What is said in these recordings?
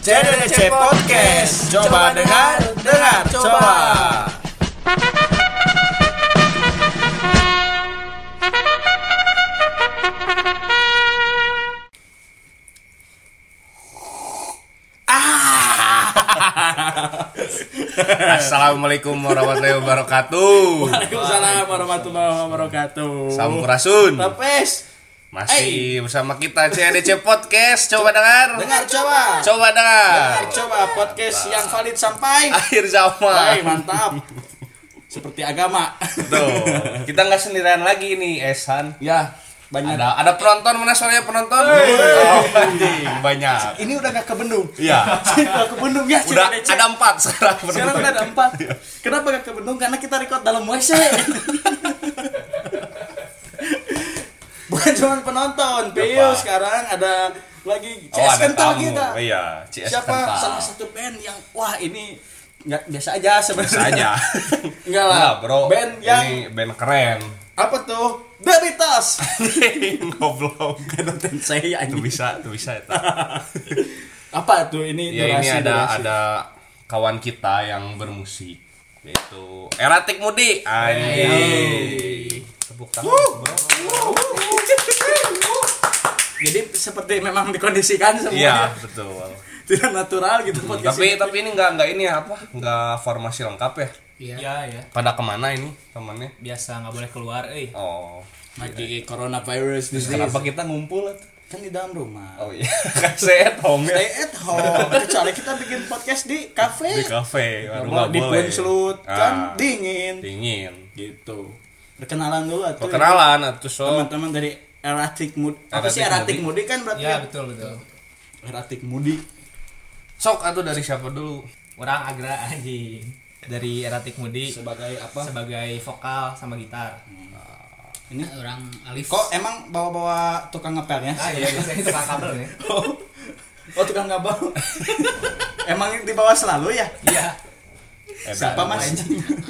CDDC Podcast. Coba dengar, dengar, coba. Assalamualaikum warahmatullahi wabarakatuh. Waalaikumsalam warahmatullahi wabarakatuh. Sampurasun. Tepes. Masih bersama kita CDC Podcast. Coba dengar. Dengar coba. Coba dengar. Dengar coba podcast yang valid sampai. Akhir zaman. Hai, mantap. Seperti agama. Tuh, kita nggak sendirian lagi nih, Esan. ya, banyak. Ada ada penonton mana soalnya penonton? Oh, anjing, banyak. Ini udah gak ke Bendung. Iya. Udah ke Bendung ya, Udah CDDC. ada empat sekarang. Sekarang udah ada empat. Kenapa gak ke Bendung? Karena kita record dalam WC. Bukan cuma penonton, Pio sekarang ada lagi Oh, CS ada Kental tamu. kita. Iya, CS Siapa Kental. salah satu band yang wah ini nggak biasa aja sebenarnya. Aja. Enggak lah. Enggak, Bro. Band yang Ini band keren. apa tuh? The Beatles. Goblok. Saya Tuh anjing. bisa, tuh bisa itu. Apa tuh ini Ya ini durasi, ada durasi. ada kawan kita yang bermusik yaitu Eratik Mudi. Anjing. Tepuk tangan. Jadi seperti memang dikondisikan Iya, semuanya. betul. Tidak natural gitu podcast Tapi ini. tapi ini enggak enggak ini apa? Enggak formasi lengkap ya? Iya, ya, ya. Pada ke mana ini temannya? Biasa nggak boleh keluar, eh. Oh. lagi coronavirus disease. Kenapa kita ngumpul? Kan di dalam rumah. Oh iya, stay at home ya. Stay at home. Kecuali kita bikin podcast di kafe. Di kafe, baru nggak di boleh. Kan Ah, dingin. dingin. Gitu. Perkenalan dulu atuh. Perkenalan atuh so. Teman-teman dari Erratic Mood. Apa sih Erratic Erratic Moody kan berarti Ya, ya? betul, betul. Erratic Moody. Sok atuh dari siapa dulu? Orang agra anjing. Dari Eratik Mudi Sebagai apa? sebagai vokal sama gitar. Ini orang Alif kok emang bawa-bawa tukang ngepelnya? Ah, iya, biasanya tukang kabel ya. Oh, tukang ngabal. emang dibawa selalu ya? Iya. Eh, Siapa mas?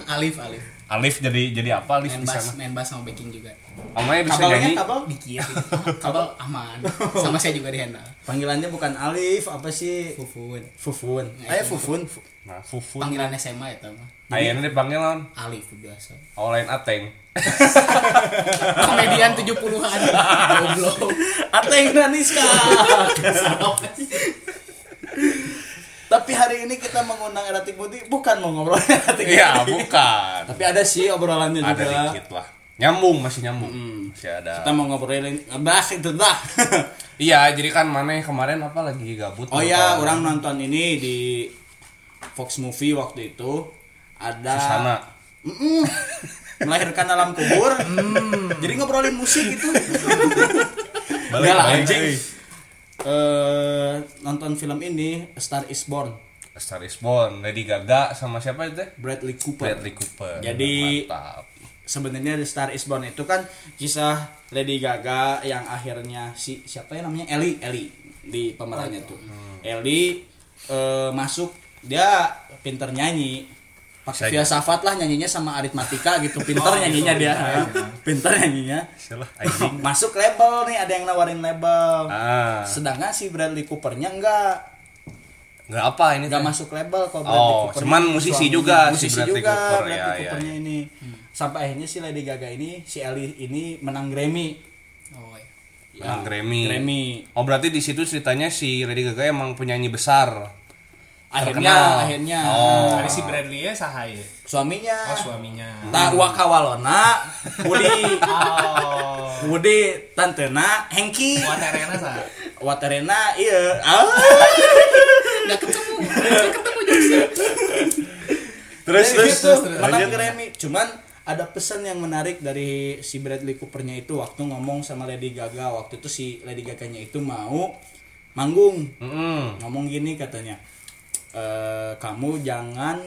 Alif Alif Alif jadi jadi apa Alif main di bass sana? main bass sama backing juga Amanya bisa Kabelnya nyanyi. kabel? dikit kabel aman sama saya juga di handle Panggilannya bukan Alif, apa sih? Fufun Fufun. Ayo Fufun. Nah, Fufun. panggilan SMA itu mah Ayeuna dipanggil naon? Alif biasa Olain Ateng. komedian 70-an goblok Ateng Daniska. Tapi hari ini kita mengundang Eratik Budi bukan mau ngobrol Eratik Iya, bukan. Tapi ada sih obrolannya Ada juga. dikit lah. Nyambung masih nyambung. Masih ada. Kita mau ngobrolin ngebahas itu dah. Iya, jadi kan mana kemarin apa lagi gabut? oh ya, Lupa. orang nonton ini di Fox Movie waktu itu ada Di sana. Mm-mm. melahirkan alam kubur. Jadi ngobrolin musik itu. Balik Enggak lah, balik, anjing. Eh, nonton film ini A Star Is Born A Star is Born, Lady Gaga sama siapa itu? Bradley Cooper. Bradley Cooper. Jadi- mantap. sebenarnya The Star Is Born itu kan kisah Lady Gaga yang akhirnya si siapa ya namanya Ellie Ellie di pemerannya tuh Ellie eh, masuk dia pinter nyanyi pakai filsafat lah nyanyinya sama aritmatika gitu. Pinter nyanyinya dia. Pinter nyanyinya. Anjing. masuk label nih ada yang nawarin label. Ah, sedangkan si Bradley Coopernya enggak. Enggak apa ini nggak teh? masuk label kalau Bradley Oh, Cooper cuman ini musisi suami- juga si musisi Bradley juga Cooper, Bradley ya, ya, Coopernya ya. ini. Sampai akhirnya si Lady Gaga ini si Ellie ini menang Grammy. Oh iya. Menang Grammy. Grammy. Oh, berarti di situ ceritanya si Lady Gaga emang penyanyi besar. Akhirnya Terkenal. akhirnya Oh. Dari si Bradley ya sahaya. suaminya Oh, suaminya. tak wakawalona Woody Oh. Woody tantena Hengki Waterena sah. Waterena iya ah nggak ketemu nggak ketemu jokesnya Terus Jadi terus, gitu, terus, menang. Grammy cuman ada pesan yang menarik dari si Bradley Coopernya itu waktu ngomong sama Lady Gaga waktu itu si Lady Gaganya itu mau manggung Mm-mm. ngomong gini katanya "Eh, kamu jangan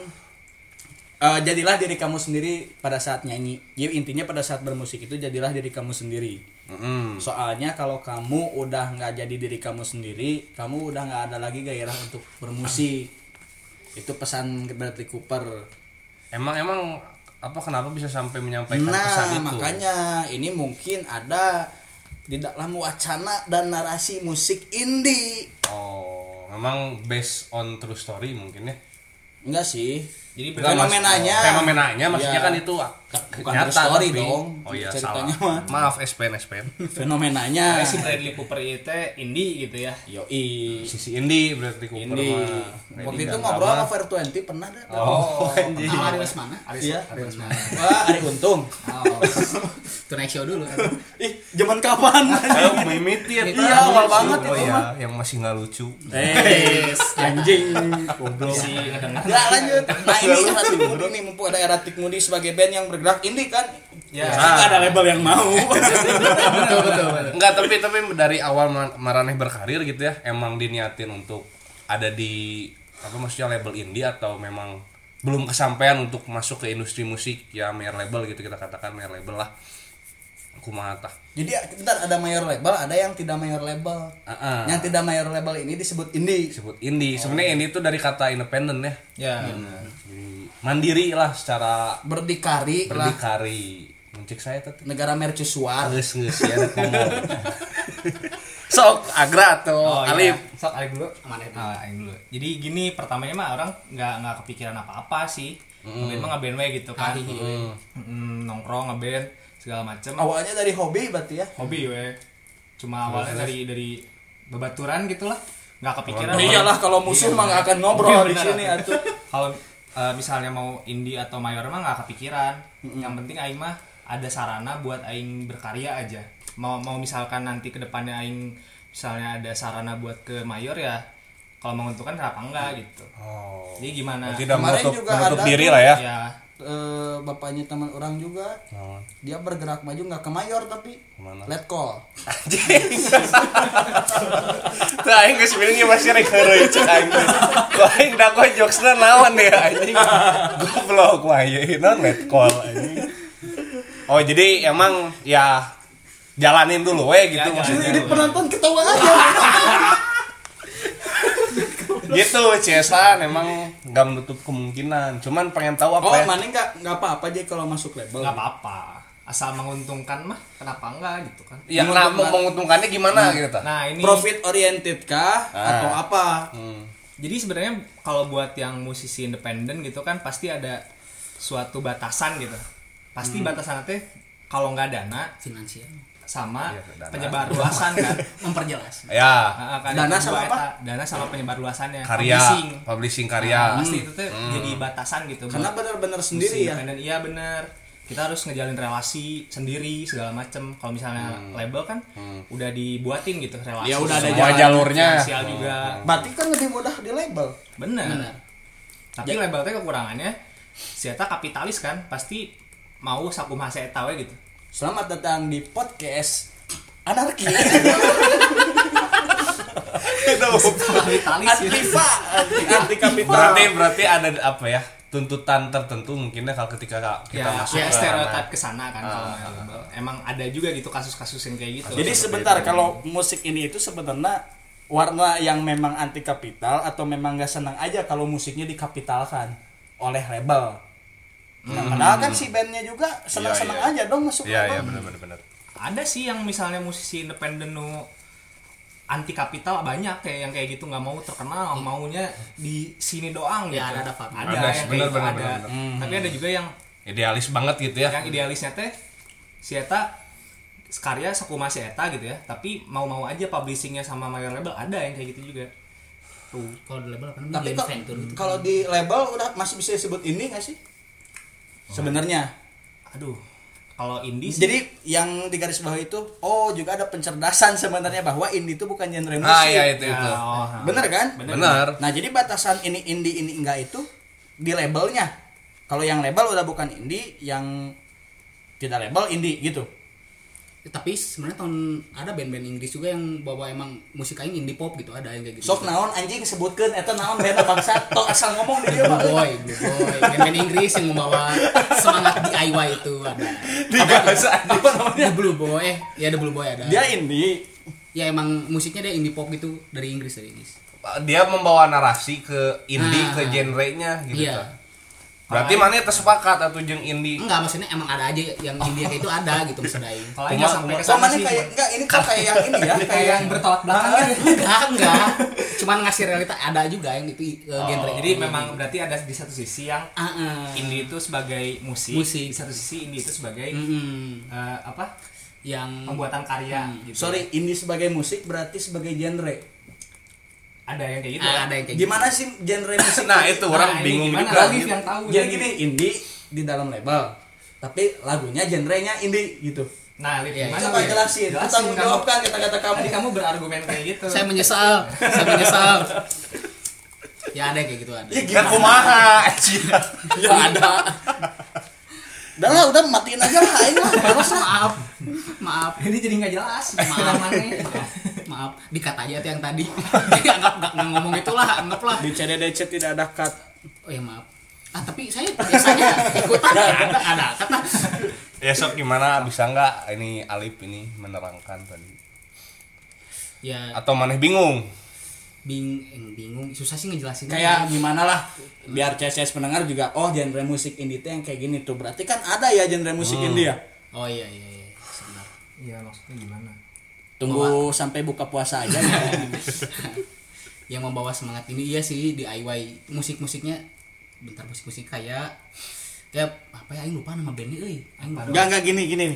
eh, jadilah diri kamu sendiri pada saat nyanyi. Jadi intinya pada saat bermusik itu jadilah diri kamu sendiri. Mm-mm. soalnya kalau kamu udah nggak jadi diri kamu sendiri kamu udah nggak ada lagi gairah untuk bermusik. Itu pesan Bradley Cooper. Emang emang apa kenapa bisa sampai menyampaikan nah pesan itu? makanya ini mungkin ada di dalam wacana dan narasi musik indie memang based on true story mungkin ya Enggak sih. Jadi Enggak, Fenomenanya. fenomenanya maksudnya Iya. kan itu bukan true story dong, oh iya ceritanya salah mah. maaf SPN SPN Fenomenanya. Kayak si Bradley Cooper itu indie gitu ya. Yoi. sisi indie berarti Cooper Ini mah. waktu itu ngobrol mah. sama Fair 20 pernah dah. oh anjing Nah, Ari mana? Iya. Ari Lesmana. Wah, Ari Untung. Oh. Itu naik show dulu. Ih, zaman kapan? ayo mimiti ya Iya, awal banget oh itu iya mah. yang masih nggak lucu Eh, anjing. Goblok. Si. Ya lanjut. Nah ini Eratik Mudi nih mumpung ada Eratik Mudi sebagai band yang bergerak indie kan. Ya. Nggak ada label yang mau. betul betul betul. Enggak, tapi tapi dari awal Ma- Maraneh berkarir gitu ya, emang diniatin untuk ada di apa maksudnya label indie atau memang belum kesampaian untuk masuk ke industri musik ya mayor label gitu kita katakan mayor label lah. Kumaha tah. Jadi bentar ada mayor label, ada yang tidak mayor label. Heeh. Yang tidak mayor label ini disebut indie. disebut indie. Sebenarnya indie itu dari kata independen ya. Ya. Jadi mandiri lah secara Berdikari berdikari. Mencik saya tadi. negara mercusuar. Geus geus ya ngomong. Sok agra atau Oh, iya. Alif. Sok Alif dulu. Mana itu? Aing dulu. Jadi gini pertamanya mah orang nggak nggak kepikiran apa-apa sih. Ngeband mah ngeband we gitu kan. Mm, nongkrong ngeband segala macem. Awalnya dari hobi berarti ya. Hobi we. Cuma awalnya dari dari bebaturan gitulah. Nggak kepikiran. Iyalah kalau musuh mah nggak akan ngobrol Iya, di sini atuh. Kalau eh, misalnya mau indie atau mayor mah nggak kepikiran. Yang penting aing mah ada sarana buat aing berkarya aja. Mau mau misalkan nanti ke depannya aing misalnya ada sarana buat ke mayor ya kalau menguntungkan kenapa enggak gitu. Oh. Jadi gimana? Tidak Kemarin menutup, juga menutup ada diri lah ya. Ya, Eh, bapaknya teman orang juga Oh, dia bergerak maju nggak ke mayor tapi Ke mana? let call Tuh aing geus bilangnya masih rek heureuy cek aing. Ku aing da kok jokesna naon ya anjing. Goblok ieu non let call anjing. Oh jadi emang ya jalanin dulu we gitu Ya, maksudnya. ini penonton ketawa aja Gitu Cesa memang nggak menutup kemungkinan. Cuman pengen tahu apa oh ya. mana nggak nggak apa-apa aja kalau masuk label nggak apa-apa. Asal menguntungkan mah kenapa enggak gitu kan. Yang nah, mau menguntungkannya gimana gitu tah? Nah, ini profit oriented kah Ah. atau apa Hmm. Jadi sebenarnya kalau buat yang musisi independen gitu kan pasti ada suatu batasan gitu. Pasti batasan teh kalau nggak dana Finansial. Sama dana. penyebar luasan kan. Memperjelas. Ya, Nah, kan Dana sama apa? eta, Dana sama penyebar luasannya. karya, Publishing. publishing, Nah, karya. pasti itu tuh jadi batasan gitu. karena benar-benar sendiri ya independen. Iya bener. Kita harus ngejalin relasi sendiri segala macem. Kalau misalnya label kan udah dibuatin gitu relasi. Ya, udah ada jalan jalurnya. Finansial juga. berarti kan lebih mudah di label Bener. Benar. Tapi label teh kekurangannya si eta kapitalis kan pasti mau sakumaha si eta gitu. Selamat datang di podcast anarki antifa anti kapital Berarti berarti ada apa ya? tuntutan tertentu mungkinnya kalau ketika kita Ya, masuk ya ke stereotip ke sana kan kalau main label. Emang ada juga gitu kasus-kasus yang kayak gitu. Jadi sebentar kalau musik ini itu sebenarnya warna yang memang anti kapital atau memang nggak senang aja kalau musiknya dikapitalkan oleh label. Nah, padahal kan si bandnya juga senang-senang Iya, iya. aja dong masuk Iya iya benar benar benar. ada sih yang misalnya musisi independen nu anti kapital banyak kayak yang kayak gitu nggak mau terkenal maunya di sini doang gitu Ya, ada- ada fakta. ada, Ada, yang kayak bener, gitu bener, ada bener, bener. tapi ada juga yang Idealis banget gitu ya. yang idealisnya teh si Eta karya sakumaha si Eta gitu ya tapi mau-mau aja publishingnya sama major label ada yang kayak gitu juga tuh Kalau di label apa namanya? Tapi gitu. kalau di label udah masih bisa disebut indie nggak sih? Sebenarnya. aduh kalau indie sih Jadi yang di garis bawah itu oh juga ada pencerdasan sebenarnya bahwa indie itu bukan genre musik. Ah iya itu ya, itu. oh, Bener kan? Benar. Nah, jadi batasan ini indie ini enggak itu di labelnya. Kalau yang label udah bukan indie, yang tidak label indie gitu. Ya, tapi sebenarnya tahun ada band-band Inggris juga yang bawa emang musik aing indie pop gitu ada yang kayak gitu. Sok naon anjing sebutkeun eta naon band bangsa tok asal ngomong di dia Blue mah. Boy, Blue Boy, band-band Inggris yang membawa semangat DIY itu ada. Apa namanya? The Blue Boy, eh, ya The Blue Boy ada. Dia indie. ya emang musiknya dia indie pop gitu dari Inggris dari Inggris. Dia membawa narasi ke indie Ah. ke genrenya gitu. Iya. kan. Berarti mana tersepakat atau jeung indie enggak maksudnya emang ada aja yang India kayak itu ada gitu maksudnya Kalau Aing nggak Cuma- sampai ke Oh, sana mana sih. kayak enggak ini kok kayak yang ini ya, kayak yang bertolak belakang kan. enggak enggak cuman ngasih realita ada juga yang itu uh, genre Jadi memang berarti ada di satu sisi yang Ah, ah. indie itu sebagai musik, Musik. di satu sisi indie itu sebagai Mm-mm. eh, apa? yang pembuatan karya gitu. Sorry, ini sebagai musik berarti sebagai genre. Ada yang kayak gitu. ah, ya? ada yang kayak Gimana sih genre musik? nah itu orang Nah, ini bingung gimana? juga Alif yang tahu. Jadi gini, indie di dalam label. Tapi lagunya genrenya indie gitu. Nah, Lip, Iya, gimana? Coba Lip? jelasin, Jelasin tanggung kamu. jawabkan kata-kata kamu. Tadi kamu berargumen kayak gitu. saya menyesal saya menyesal ya ada yang kayak gitu ada Ya kan gimana? kumaha anjing. Ya ada. Udah lah, udah matiin aja lah, aing lah. Terus lah. maaf maaf ini jadi nggak jelas. Maaf. Mana? Maaf dikat aja tuh yang tadi. Anggap nggak nggak ngomong itulah anggaplah Di CDDC tidak ada cut. oh ya maaf. Ah tapi saya biasanya ikutan ya ada ada kata ya sok gimana? Bisa nggak ini Alif ini menerangkan tadi? Ya. Atau maneh bingung? Bing eh, bingung susah sih ngejelasin. Kayak gimana lah biar CSS pendengar juga oh genre musik indie itu yang kayak gini tuh. Berarti kan ada ya genre musik indie ya. oh iya iya iya. Sebentar. Iya, maksudnya gimana? Tunggu sampai buka puasa aja. yang membawa semangat ini iya sih DIY musik-musiknya bentar musik-musik kayak ya apa ya Aing lupa nama bandnya euy Aing. Enggak enggak gini gini.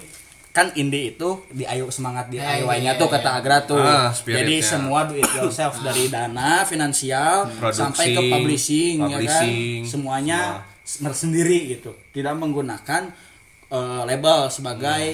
Kan indie itu di ayo semangat di Eh, DIY-nya iya, tuh iya. kata Agra tuh. Ah. Jadi semua do it yourself dari dana finansial Produksi, sampai ke publishing, publishing, ya kan. Semuanya sendiri gitu. Tidak menggunakan eh, label sebagai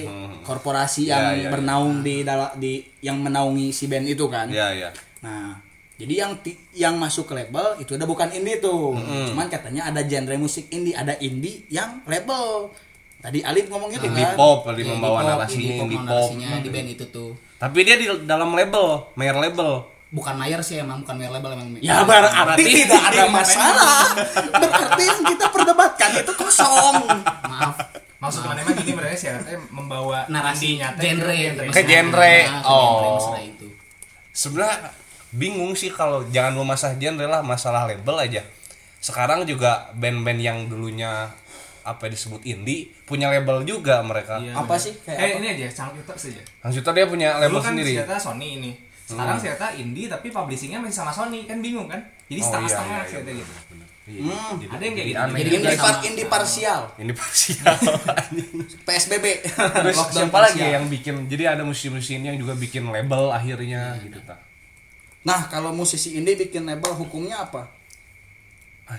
korporasi Ya, yang ya, ya. bernaung di dala- di yang menaungi si band itu kan. ya ya Nah, jadi yang yang masuk ke label itu udah bukan indie tuh. Cuman katanya ada genre musik indie, ada indie yang label. Tadi Alif ngomong gitu indie kan. pop tadi Iya, membawa indie pop, narasinya indie pop, indie pop di band itu tuh tapi dia di dalam label mayor label bukan mayor sih emang bukan mayor label emang Ya berarti tidak ada masalah. Berarti yang kita perdebatkan itu kosong. maaf Maksud mana emang gini mereka sih katanya membawa narasi teh genre ke genre. Oh. itu. Sebenarnya bingung sih kalau jangan mau masalah genre lah masalah label aja. Sekarang juga band-band yang dulunya apa disebut indie punya label juga mereka. Iya, Apa sih? Kayak eh apa? ini aja sang Yuta saja maksudnya dia punya label Dulu kan sendiri. ternyata Sony ini. Sekarang ternyata indie tapi publishingnya masih sama Sony. Kan bingung kan? Jadi Oh, setengah-setengah iya, iya, ternyata gitu. Iya, Hmm. jadi- Ada yang kayak gitu. Jadi juga. Indie, sama- par indie parsial. ini parsial PSBB. terus siapa lagi yang bikin jadi ada musisi-musisi yang juga bikin label akhirnya gitu tak Nah, kalau musisi indie bikin label hukumnya apa? Ah,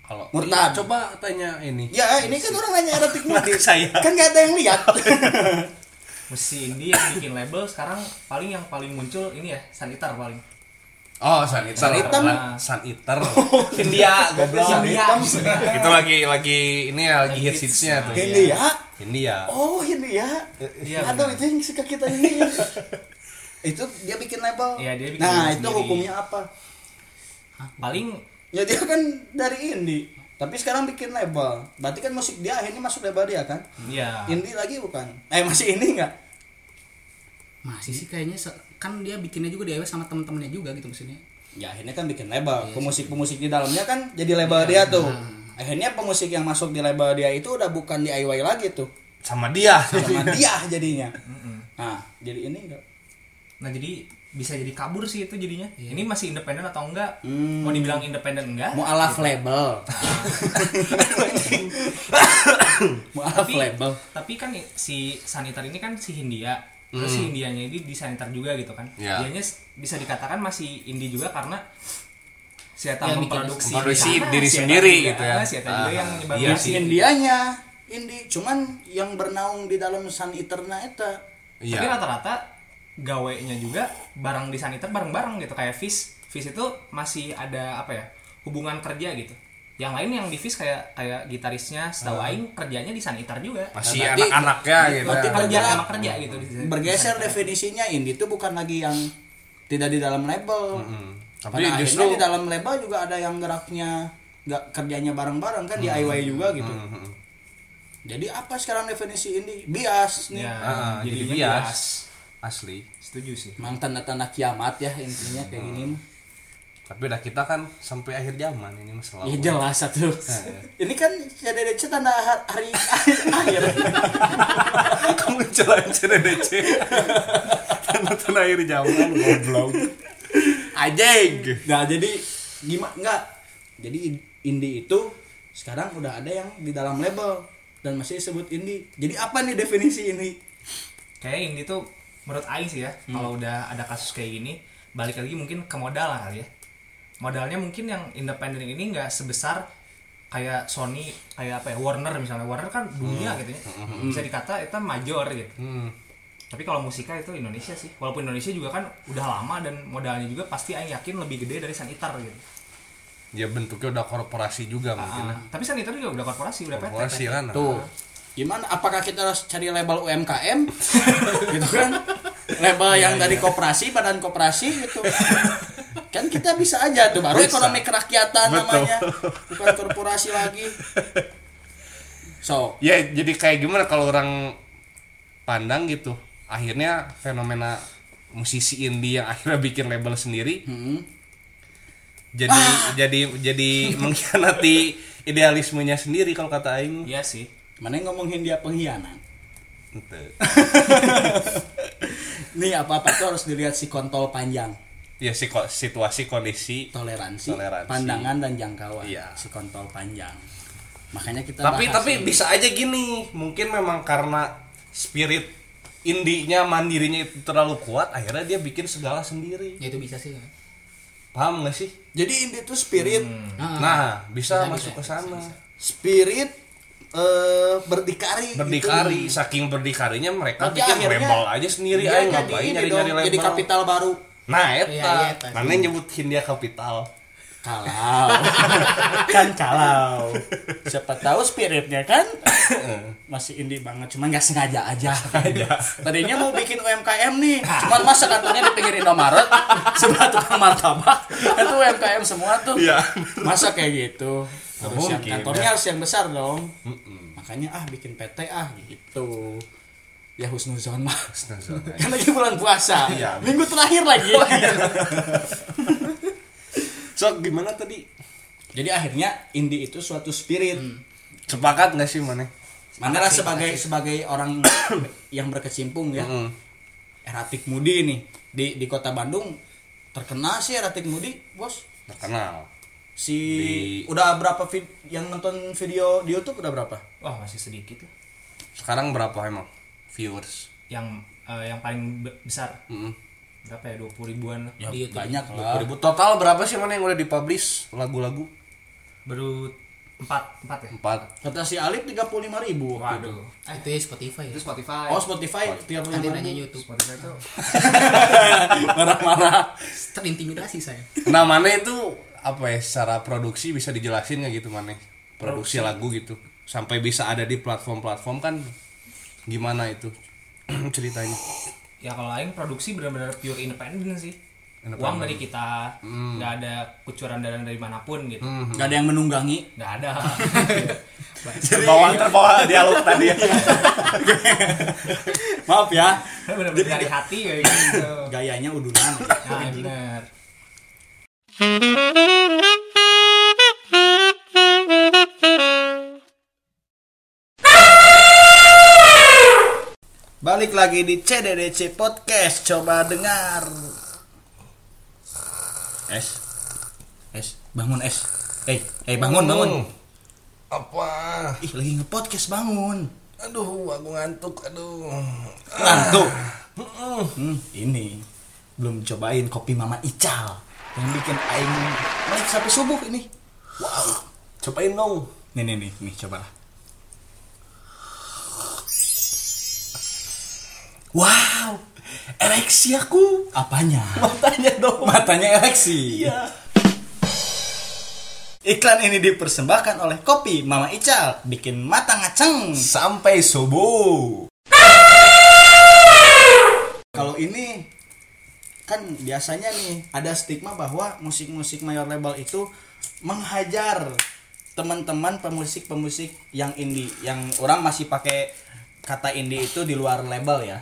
kalau Murtad. Iya, coba tanya ini Ya, ini kan orang nanya erotik musik. Saya. Kan gak ada yang lihat. musisi indie yang bikin label sekarang paling yang paling muncul ini ya Sanitar paling Oh, Sun Eater. Sun Eater? Sun Eater. India, goblok. India. Itu lagi lagi ini ya lagi hits hitsnya tuh. Ini ya. India. Oh, ini ya. Iya, itu yang suka kita ini. itu dia bikin label. Iya, dia bikin nah, itu sendiri. hukumnya apa? paling Ya dia kan dari indie. Tapi sekarang bikin label. Berarti kan musik dia akhirnya masuk label dia kan? ya Indie lagi bukan? Eh, masih indie enggak? masih sih kayaknya kan dia bikinnya juga DIY sama temen-temennya juga gitu maksudnya Ya akhirnya kan bikin label. Pemusik-pemusik di dalamnya kan jadi label dia tuh. Akhirnya pemusik yang masuk di label dia itu udah bukan DIY lagi tuh. Sama dia. Sama dia jadinya. Nah, jadi ini enggak. nah jadi bisa jadi kabur sih itu jadinya ini masih independen atau enggak Hmm. mau dibilang independen enggak Mualaf label. Mualaf tapi label. tapi kan si sanitar ini kan si Hindia terus si Hindianya ini di sanitar juga gitu kan Ya. dianya s- bisa dikatakan masih indie juga karena si Eta Ya, bikin- memproduksi memproduksi di sana, diri sendiri juga, gitu ya. si Eta juga Ah, yang nyebabin iya si. Indianya indie cuman yang bernaung di dalam Sun Eaterna eta. tapi Iya. rata-rata gawenya juga barang di sanitar bareng-bareng gitu kayak Fish Fish itu masih ada apa ya hubungan kerja gitu yang lain yang di Fish kayak kayak gitarisnya setahu Aing kerjanya di sanitar juga Masih Berarti- anak-anaknya gitu. berarti ya. kerja bergerak. sama kerja gitu di- di Bergeser definisinya indie itu bukan lagi yang tidak di dalam label. Mm. Tapi Pada justru akhirnya di dalam label juga ada yang geraknya nggak kerjanya bareng-bareng kan DIY juga gitu. Mm, mm. Jadi apa sekarang definisi indie? Bias nih. ya, Ah, jadi bias. bias asli. setuju sih Emang tanda-tanda kiamat ya intinya kayak gini mah. Tapi udah kita kan sampai akhir zaman ini masalah Ya jelas satu. Ini kan CDDC tanda ha- hari akhir. kamu celah CDDC tanda akhir zaman goblok ajeng Nah, jadi gimana enggak? Jadi indie itu sekarang udah ada yang di dalam label dan masih disebut indie. Jadi apa nih definisi ini? kayak ini tuh menurut Aing sih ya kalau udah ada kasus kayak gini balik lagi mungkin ke modal lah kali ya modalnya mungkin yang independen ini nggak sebesar kayak Sony kayak apa ya Warner misalnya Warner kan dunia gitu ya bisa dikata itu major gitu hmm. tapi kalau musika itu Indonesia sih walaupun Indonesia juga kan udah lama dan modalnya juga pasti Aing yakin lebih gede dari Sanitar gitu ya bentuknya udah korporasi juga mungkin Ah, tapi Sanitar juga udah korporasi udah PT korporasi kan Tuh. Gimana? Apakah kita harus cari label UMKM? gitu kan? Label yang dari koperasi, badan koperasi gitu. Kan kita bisa aja tuh baru Bisa. ekonomi kerakyatan Betul. namanya. Bukan korporasi lagi. So, ya jadi kayak gimana kalau orang pandang gitu akhirnya fenomena musisi indie yang akhirnya bikin label sendiri hmm, jadi jadi jadi mengkhianati idealismenya sendiri kalau kata aing iya sih mana yang ngomongin dia pengkhianat? Nih apa-apa tuh harus dilihat si kontol panjang. Ya situasi kondisi Toleransi, Toleransi. pandangan dan jangkauan. Iya. Si kontol panjang. Makanya kita tapi bahas tapi ini. bisa aja gini mungkin memang karena spirit indinya mandirinya itu terlalu kuat akhirnya dia bikin segala sendiri ya itu bisa sih paham gak sih Jadi indie itu spirit Ah, nah bisa, Bisa, masuk bisa, ke sana spirit eh berdikari berdikari gitu. saking berdikarinya mereka bikin akhirnya label aja sendiri aja jadi ngapain ini nyari dong, nyari label jadi kapital baru nah eta iya, eta. mana yang nyebutin dia kapital? Kalau kan kalau siapa tahu spiritnya kan masih indie banget cuman nggak sengaja aja. Tadinya mau bikin UMKM nih cuman masa kantornya di pinggir Indomaret sebelah tukang martabak. Itu UMKM semua tuh. Iya. masa kayak gitu? Terus yang kantornya ya. harus yang besar dong. Makanya ah bikin PT ah gitu ya husnuzon mah kan lagi bulan puasa. Iya. minggu terakhir lagi. So gimana tadi? Jadi akhirnya indie itu suatu spirit. Sepakat gak sih mana Mana sebagai sebagai orang yang berkecimpung ya. Mm. eratik mudi nih. Di di kota Bandung terkenal sih eratik mudi bos. Terkenal. Si Di- udah berapa vid- yang nonton video di YouTube udah berapa? Wah masih sedikit lah sekarang berapa emang viewers. Yang eh, yang paling be- besar. Mm. berapa ya? 20 ribuan lah. Ya Di YouTube. banyak lah. 20.000 total berapa sih mana yang udah dipublish? Lagu-lagu? Baru empat empat ya? Empat. Kata si Alif 35 ribu. Waduh. Itu. Ya Spotify ya? Itu Spotify. Oh Spotify 35 nanti aja ribu YouTube. Spotify itu. Marah-marah. Terintimidasi saya nah mana itu apa ya secara produksi bisa dijelasin nggak gitu mana? Produksi. lagu gitu. Sampai bisa ada di platform-platform kan gimana itu? Ceritanya? Ya kalau lain produksi benar-benar pure independen sih. Uang dari kita. Nggak ada kucuran dana dari mana pun gitu. Nggak ada yang menunggangi? Nggak ada. Terbawa terbawa dialog tadi. Ya maaf ya. Benar-benar dari hati kayak gitu. Gayanya udunan. Nah benar Balik lagi di CDDC Podcast. Coba dengar. Es. Es, bangun es. Eh, eh bangun, bangun. apa Ih, lagi nge-podcast bangun. aduh aku ngantuk aduh Ngantuk. Hmm, ini belum cobain kopi Mama Ical yang bikin aing melek sampai subuh ini. wow cobain dong Nih, nih, nih, nih, cobalah. Wow ereksi aku Apanya? matanya dong Matanya ereksi. iya Iklan ini dipersembahkan oleh kopi Mama Ical, bikin mata ngaceng. sampai subuh Kalau ini kan biasanya nih ada stigma bahwa musik-musik mayor label itu menghajar teman-teman pemusik-pemusik yang indie, yang orang masih pakai kata indie itu di luar label ya.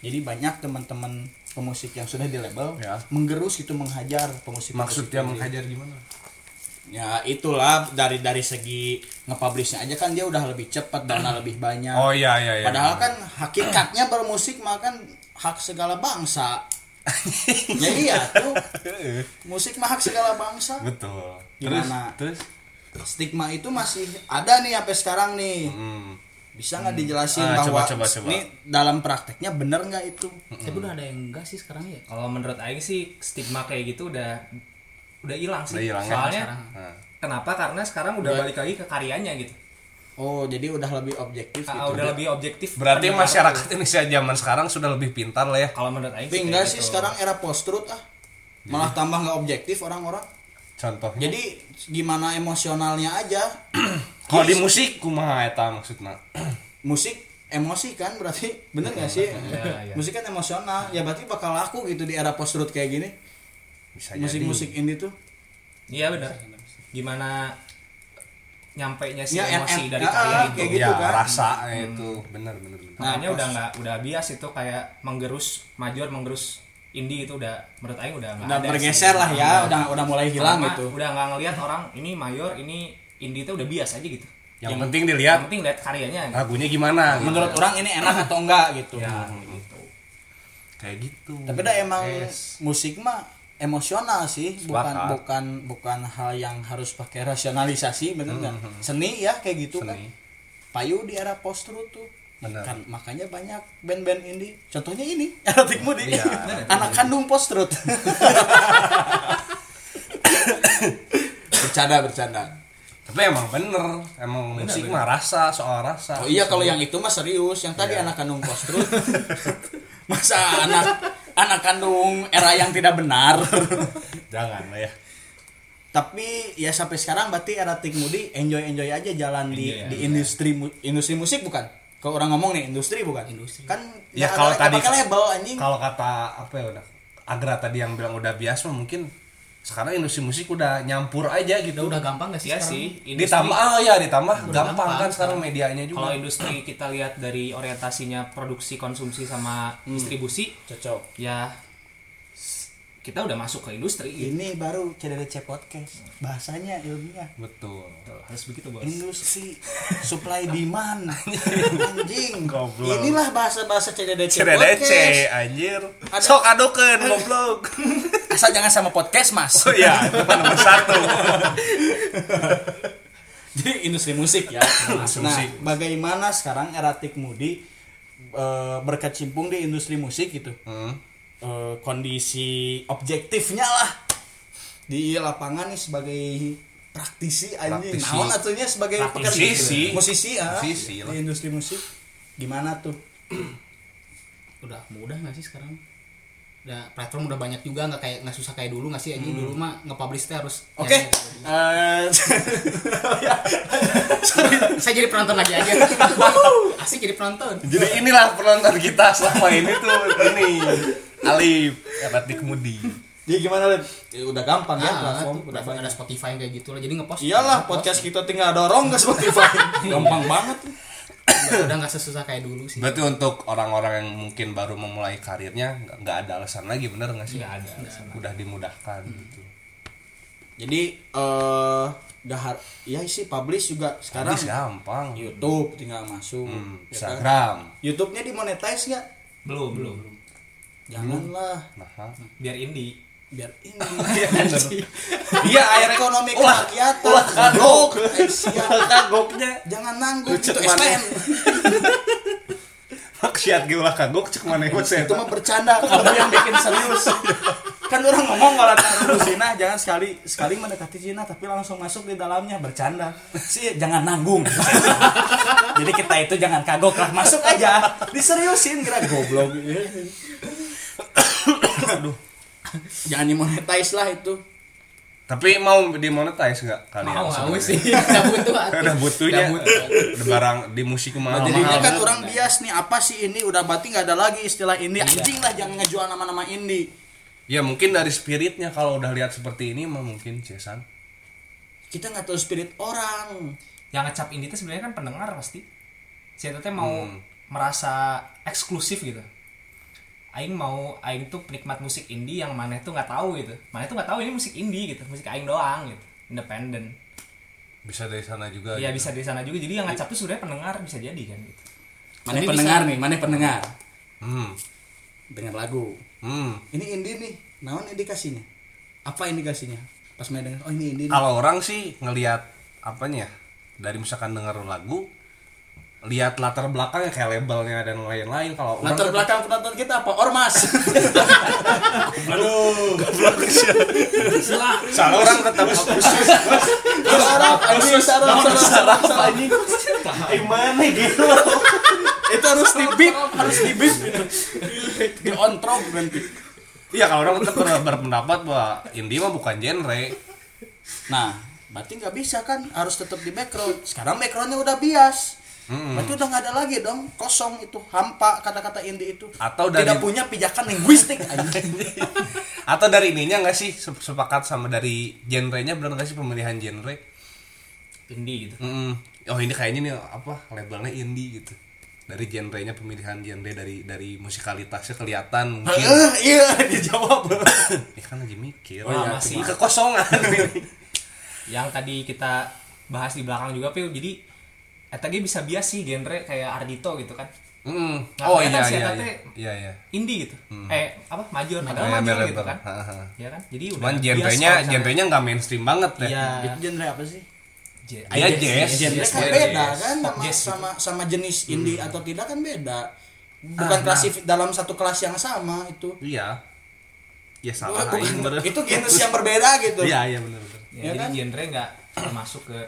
Jadi banyak teman-teman pemusik yang sudah di label Ya. menggerus gitu menghajar pemusik maksudnya menghajar gimana? Ya itulah dari dari segi ngepublishnya aja kan dia udah lebih cepat dana lebih banyak. Oh iya iya iya. Padahal kan hakikatnya bermusik mah kan hak segala bangsa. Ya iya tuh. Musik mah hak segala bangsa. Betul. Gimana? terus terus? Stigma itu masih ada nih sampai sekarang nih. Hmm. Bisa nggak dijelasin Ah, bahwa coba, coba, coba. nih dalam prakteknya bener nggak itu Tapi udah ada yang enggak sih sekarang ya? Kalau menurut Aing sih stigma kayak gitu udah udah hilang sih. Udah hilang ya? Soalnya Sekarang. Nah, kenapa? Karena sekarang udah balik lagi ke karyanya gitu. oh jadi udah lebih objektif Ah, gitu udah lebih objektif. berarti masyarakat tuh. Indonesia zaman sekarang sudah lebih pintar lah ya Kalau menurut Aing sih enggak sih gitu. sekarang era post truth ah malah tambah nggak objektif orang-orang contohnya jadi gimana emosionalnya aja kalau di musik kumaha eta maksudna? Musik emosi kan berarti bener nggak sih? Iya. musik kan emosional. Ya berarti bakal laku gitu di era post truth kayak gini. Bisa musik-musik indie tuh. Iya benar. Gimana nyampe nya si Ya, emosi dari ah, karya ah, itu. kayak gitu ya kan. rasa itu. Benar benar benar Makanya Nah, udah nggak udah bias itu kayak menggerus major menggerus indie itu udah menurut Aing udah nggak udah ada bergeser sih. lah ya udah udah mulai hilang Karena gitu. Udah nggak ngelihat orang ini mayor ini indie itu udah bias aja gitu. yang penting dilihat Yang penting lihat karyanya. Gitu. lagunya gimana gitu. menurut orang ini enak atau enggak gitu Ya, gitu. kayak gitu tapi dah emang Yes. musik mah emosional sih bukan Sepakat. bukan bukan hal yang harus pakai rasionalisasi bener nggak seni ya kayak gitu kan Seni. payu di era post truth tuh Bener. kan makanya banyak band-band indie contohnya ini erotic moody Iya. anak kandung post truth bercanda bercanda tapi emang bener emang musik mah rasa soal rasa. Oh iya kalau yang itu mah serius yang tadi anak kandung post truth masa anak anak kandung era yang tidak benar? Jangan lah ya. Tapi ya sampai sekarang berarti era Tik Moody enjoy enjoy aja jalan di Enjoy di aja. industri mu- industri musik bukan? Kalau orang ngomong nih industri bukan? Industri. kan ya kalau ada- tadi kalau kata apa ya udah Agra tadi yang bilang udah biasa mungkin sekarang industri musik udah nyampur aja gitu Udah, udah gampang gak sih Iya sekarang? sih. industri- ditambah oh ya ditambah gampang, gampang kan sekarang medianya Kalau juga industri kita lihat dari orientasinya produksi, konsumsi sama distribusi, cocok ya kita udah masuk ke industri. Gitu. ini baru CDDC podcast bahasanya ilmiah betul Tuh, harus begitu bos. industri supply demand anjing Goblok. inilah bahasa bahasa CDDC, CDDC podcast anjir Ada- sok adokeun goblok asal jangan sama podcast mas oh iya itu mah nomor satu Jadi industri musik ya. Nah, musik. bagaimana sekarang Eratik Moody eh, berkecimpung di industri musik gitu? hmm. Eh, kondisi objektifnya lah di lapangan nih sebagai praktisi anjing. Naon atunya sebagai Praktisi. pekerja musisi ah, Musisi lah. di industri musik. Gimana tuh? Udah mudah gak sih sekarang? Udah platform udah banyak juga nggak kayak nggak susah kayak dulu nggak sih anjing dulu mah nge-publish teh harus Oke. nyari- Eh, saya jadi penonton lagi aja asik jadi penonton jadi inilah penonton kita selama ini tuh ini Alif Eratik Mudi Jadi gimana Lid? Ya, udah gampang ya Ah, platform. udah ada Spotify kayak gitu lah jadi ngepost Iyalah podcast kita tinggal dorong ke Spotify. gampang banget. udah udah nggak sesusah kayak dulu sih berarti untuk orang-orang yang mungkin baru memulai karirnya nggak- ada alasan lagi bener nggak sih Nggak ada alasan. udah dimudahkan gitu Jadi eh udah har- ya sih publish juga sekarang Habis gampang YouTube tinggal masuk. Hmm, ya kan? Instagram YouTube-nya dimonetize nggak? Belum, belum. Janganlah. Nah Biar indie. biar ini iya air ekonomi kerakyatan kagok kagoknya jangan nanggung itu? SPN maksiat ge ulah kagok cek mana? Gue itu mah bercanda kamu yang bikin serius? Kan orang ngomong kalau taruh Cina jangan sekali sekali mendekati Cina tapi langsung masuk di dalamnya bercanda. Sih jangan nanggung. Jadi kita itu jangan kagok lah masuk aja. Diseriusin kira goblok aduh. Jangan dimonetize lah itu. Tapi mau dimonetize nggak kalian? Mau mau sih. Nggak butuh atuh. udah butuhnya. butuh. udah barang di musik mahal jadinya mahal kan orang bias nih apa sih ini? Udah berarti nggak ada lagi istilah indie anjing lah jangan ngejual nama-nama indie ya mungkin dari spiritnya. Kalau udah lihat seperti ini mah mungkin cesan kita nggak tahu spirit orang. Yang ngecap indie itu sebenarnya kan pendengar pasti. Si Eta teh mau Hmm. merasa eksklusif gitu. Aing mau aing tuh penikmat musik indie yang mana tuh nggak tahu gitu mana tuh nggak tahu ini musik indie gitu musik aing doang gitu independen bisa dari sana juga ya gitu. bisa di sana juga jadi yang ngacap tuh sebenarnya pendengar bisa jadi kan gitu Mana Tapi pendengar bisa- nih, mana pendengar? hmm Dengar lagu. hmm Ini indie nih. Naon indikasinya? Apa indikasinya? Pas main denger, oh ini indie. nih. kalau orang sih ngelihat apanya ya dari misalkan denger lagu lihat latar belakangnya kayak labelnya dan lain-lain kalau orang Latar tetap- belakang penonton kita apa? Ormas. Aduh. Soalnya orang tetap Sarap, anjing sarap, sarap, sarap, sarap, anjing. gimana gitu Itu harus di beep, harus di beep gitu. Di on top nanti. iya kalau orang tetap ber- berpendapat bahwa indie mah bukan genre Nah, berarti nggak bisa kan? Harus tetap di background. Sekarang backgroundnya udah bias. Mm-mm. Berarti udah nggak ada lagi dong, kosong itu, hampa kata-kata indie itu. Atau dari- tidak punya pijakan linguistik anjing. atau dari ininya nggak sih se- sepakat sama dari genrenya benar nggak sih pemilihan genre indie gitu Mm-mm. oh ini kayaknya nih apa labelnya indie gitu dari genrenya pemilihan genre dari dari musikalitasnya kelihatan mungkin Eh, iya, dijawab. ya kan lagi mikir Wah, Ya, masih. kekosongan yang tadi kita bahas di belakang juga Pil jadi tadi bisa bias sih genre kayak Ardito gitu kan Mm. Nah, oh iya iya iya iya iya indie gitu eh apa major padahal Kayak major label. gitu kan Ha, ha. ya kan jadi udah cuman bias genrenya genrenya nggak mainstream banget deh iya Itu genre apa sih? Iya, jazz, jazz. jazz, Genre jazz, kan jazz, beda jazz. kan sama jazz gitu. sama sama jenis indie atau tidak kan beda. Bukan Ah, nah. klasif dalam satu kelas yang sama itu. iya ya salah Bukan- aing bener. itu genus yang berbeda gitu. iya iya bener bener Ya, Ya jadi kan? genre nggak masuk ke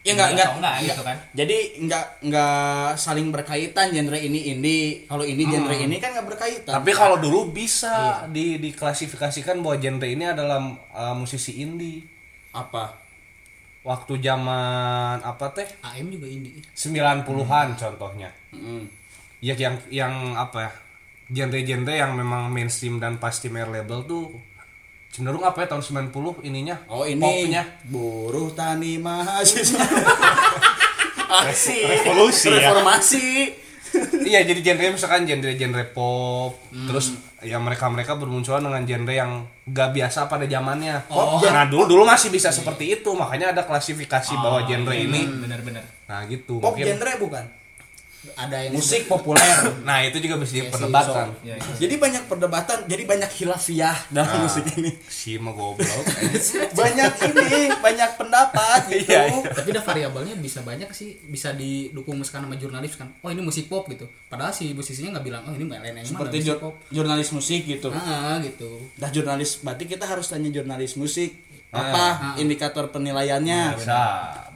Ya enggak indie enggak, gitu kan Jadi enggak enggak saling berkaitan genre ini indie. Kalau ini genre Hmm. ini kan enggak berkaitan. tapi kalau dulu bisa di diklasifikasikan bahwa genre ini adalah uh, musisi indie apa? waktu zaman apa teh AM juga indie 90-an contohnya Mm. ya yang yang apa ya genre-genre yang memang mainstream dan pasti main label tuh cenderung apa ya tahun 90 ininya Oh ini popnya buruh tani mahasiswa. Aksi. Revolusi ya. Reformasi. iya jadi genre misalkan genre-genre pop terus ya mereka-mereka bermunculan dengan genre yang gak biasa pada zamannya Oh. nah dulu dulu masih bisa seperti itu makanya ada klasifikasi bahwa genre ini bener-bener nah gitu Pop mungkin genre bukan? Ada yang Musik populer. nah itu juga bisa jadi Iya sih, perdebatan ya, itu. Jadi banyak perdebatan, jadi banyak hilafiah dalam musik ini. si mah goblok Banyak ini, banyak pendapat gitu. Iya, iya. tapi ada variabelnya bisa banyak sih bisa didukung misalkan sama jurnalis kan oh ini musik pop gitu padahal si musisinya nggak bilang oh ini mbak Lena Seperti musik jur- pop jurnalis musik gitu. ah gitu Nah jurnalis, berarti kita harus tanya jurnalis musik. Ah. Apa indikator penilaiannya? bisa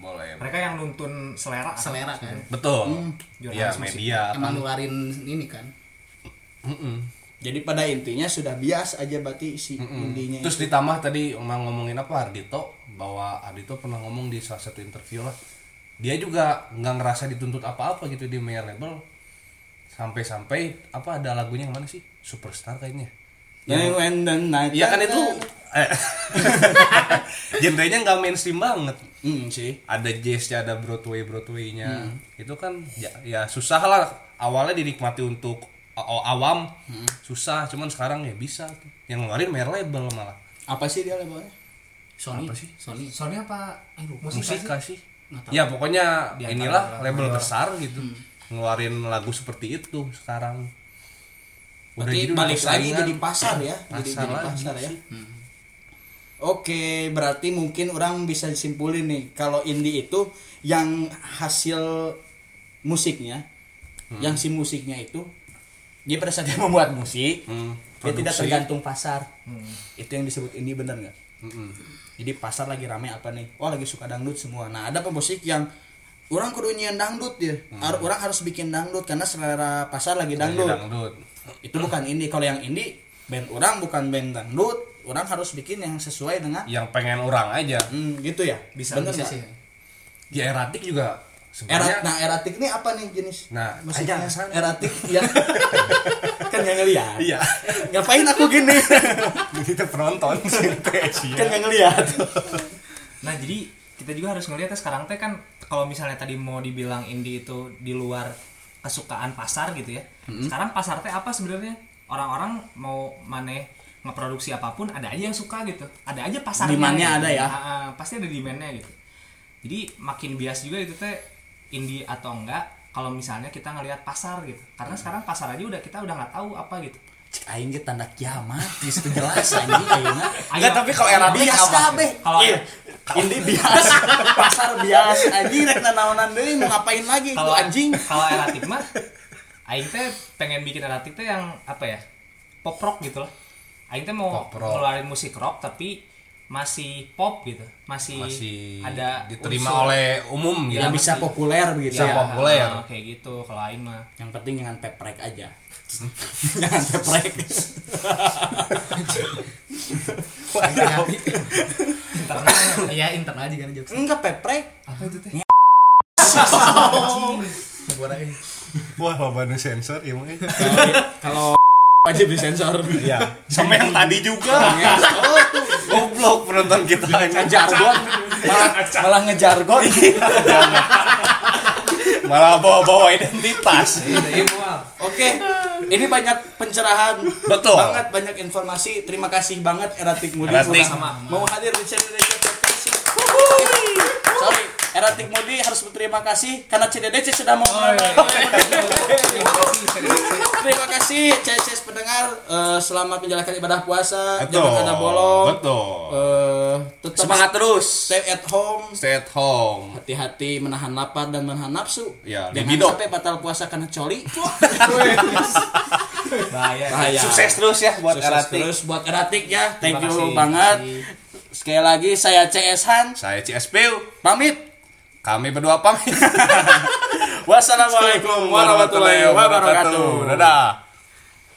boleh. Mereka yang nuntun selera selera kan? Betul. Jurnalis ya media emang nularin ini kan? Mm-mm. Jadi pada intinya sudah bias aja berarti si indinya. Terus itu. ditambah tadi emang ngomongin apa Ardito bahwa Ardito pernah ngomong di salah satu interview lah. Dia juga nggak ngerasa dituntut apa-apa gitu di mayor label. Sampai-sampai apa ada lagunya yang mana sih? Superstar kayaknya Yang when the night. ya kan itu eh, genrenya nggak mainstream banget. Hmm, sih. ada jazznya ada Broadway Broadwaynya. Itu kan ya, ya susah lah. Awalnya dinikmati untuk awam. Susah cuman sekarang ya bisa. Tuh. yang ngeluarin mayor label malah. Apa sih dia labelnya? Sony. Apa sih? Sony. Sony apa? Aduh, musik, musik sih? ya pokoknya inilah label besar gitu. Ngeluarin lagu seperti itu sekarang Berarti gitu balik lagi saingan. jadi pasar ya. jadi, Pasar jadi lagi pasar ya. sih. Oke, berarti mungkin orang bisa simpulin nih kalau indie itu yang hasil musiknya, yang si musiknya itu dia pada saat dia membuat musik, Hmm, dia tidak tergantung pasar. Hmm. Itu yang disebut indie bener nggak? Mm-mm. Jadi pasar lagi rame apa nih? Oh lagi suka dangdut semua. Nah ada pemusik yang orang kudu nyian dangdut ya. Har- Orang harus bikin dangdut karena selera pasar lagi Hmm. Lagi dangdut. Itu bukan indie. Kalau yang indie band orang bukan band dangdut. Orang harus bikin yang sesuai dengan yang pengen orang aja Hmm, gitu ya? bisa Bener bisa nggak? sih ya eratik juga Erat, nah eratik ini apa nih jenis? Nah, ke sana. eratik ya. kan nggak ngeliat. iya Ngapain aku gini? itu penonton sih kan nggak ngeliat. Nah jadi kita juga harus ngeliatnya sekarang teh kan kalau misalnya tadi mau dibilang indie itu di luar kesukaan pasar gitu ya. Sekarang pasar teh apa sebenarnya? orang-orang mau maneh ngeproduksi apa pun ada aja yang suka gitu. Ada aja pasarnya Demand-nya gitu. ada ya? Ah, pasti ada demandnya gitu. Jadi makin bias juga itu teh indie atau enggak kalau misalnya kita ngelihat pasar gitu. Karena sekarang pasar aja udah kita udah nggak tahu apa gitu. Cek aing ge tanda kiamat geus teu jelas anjing ayeuna. Enggak, tapi kalau era bias kabeh Kalau Iya. ini bias pasar bias anjing rek nanaonan deui mau ngapain lagi? Kalau anjing. kalau eratik mah aing teh pengen bikin eratik teh yang apa ya pop rock gitu loh aing teh mau ngeluarin musik rock tapi masih pop gitu. Masih, masih ada diterima unsur- oleh umum gitu. yang bisa populer begitu Bisa Iya, populer. ah, kayak gitu kalau aing mah. Yang penting jangan peprek aja. Jangan peprek internal Iya internal juga kan jokes. enggak peprek apa itu teh Wah, loba nu sensor ya mah. kalau wajib disensor Iya. Sama yang tadi juga. oh Goblok penonton kita ngejargon malah malah ngejargon Malah bawa-bawa identitas. Oke, ini banyak pencerahan, Betul. banget banyak informasi. Terima kasih banget Eratik Mudi Eratik. sudah mau hadir di channel Eratik Mudi harus berterima kasih karena CDDC sudah mau. Terima kasih CSS pendengar Eh, selamat menjalankan ibadah puasa. Betul. Jangan ada bolong. Betul. Eh, tetap Semangat terus. stay at home. Stay at home. Hati-hati menahan lapar dan menahan nafsu. Ya, Jangan libido. sampai batal puasa karena coli. bahaya Bahaya. Sukses terus ya buat Sukses Eratik. terus buat Eratik ya. Thank you banget. Sekali lagi saya CS Han Saya CSPU. pamit. Kami berdua pamit. Wassalamualaikum warahmatullahi wabarakatuh. Dadah.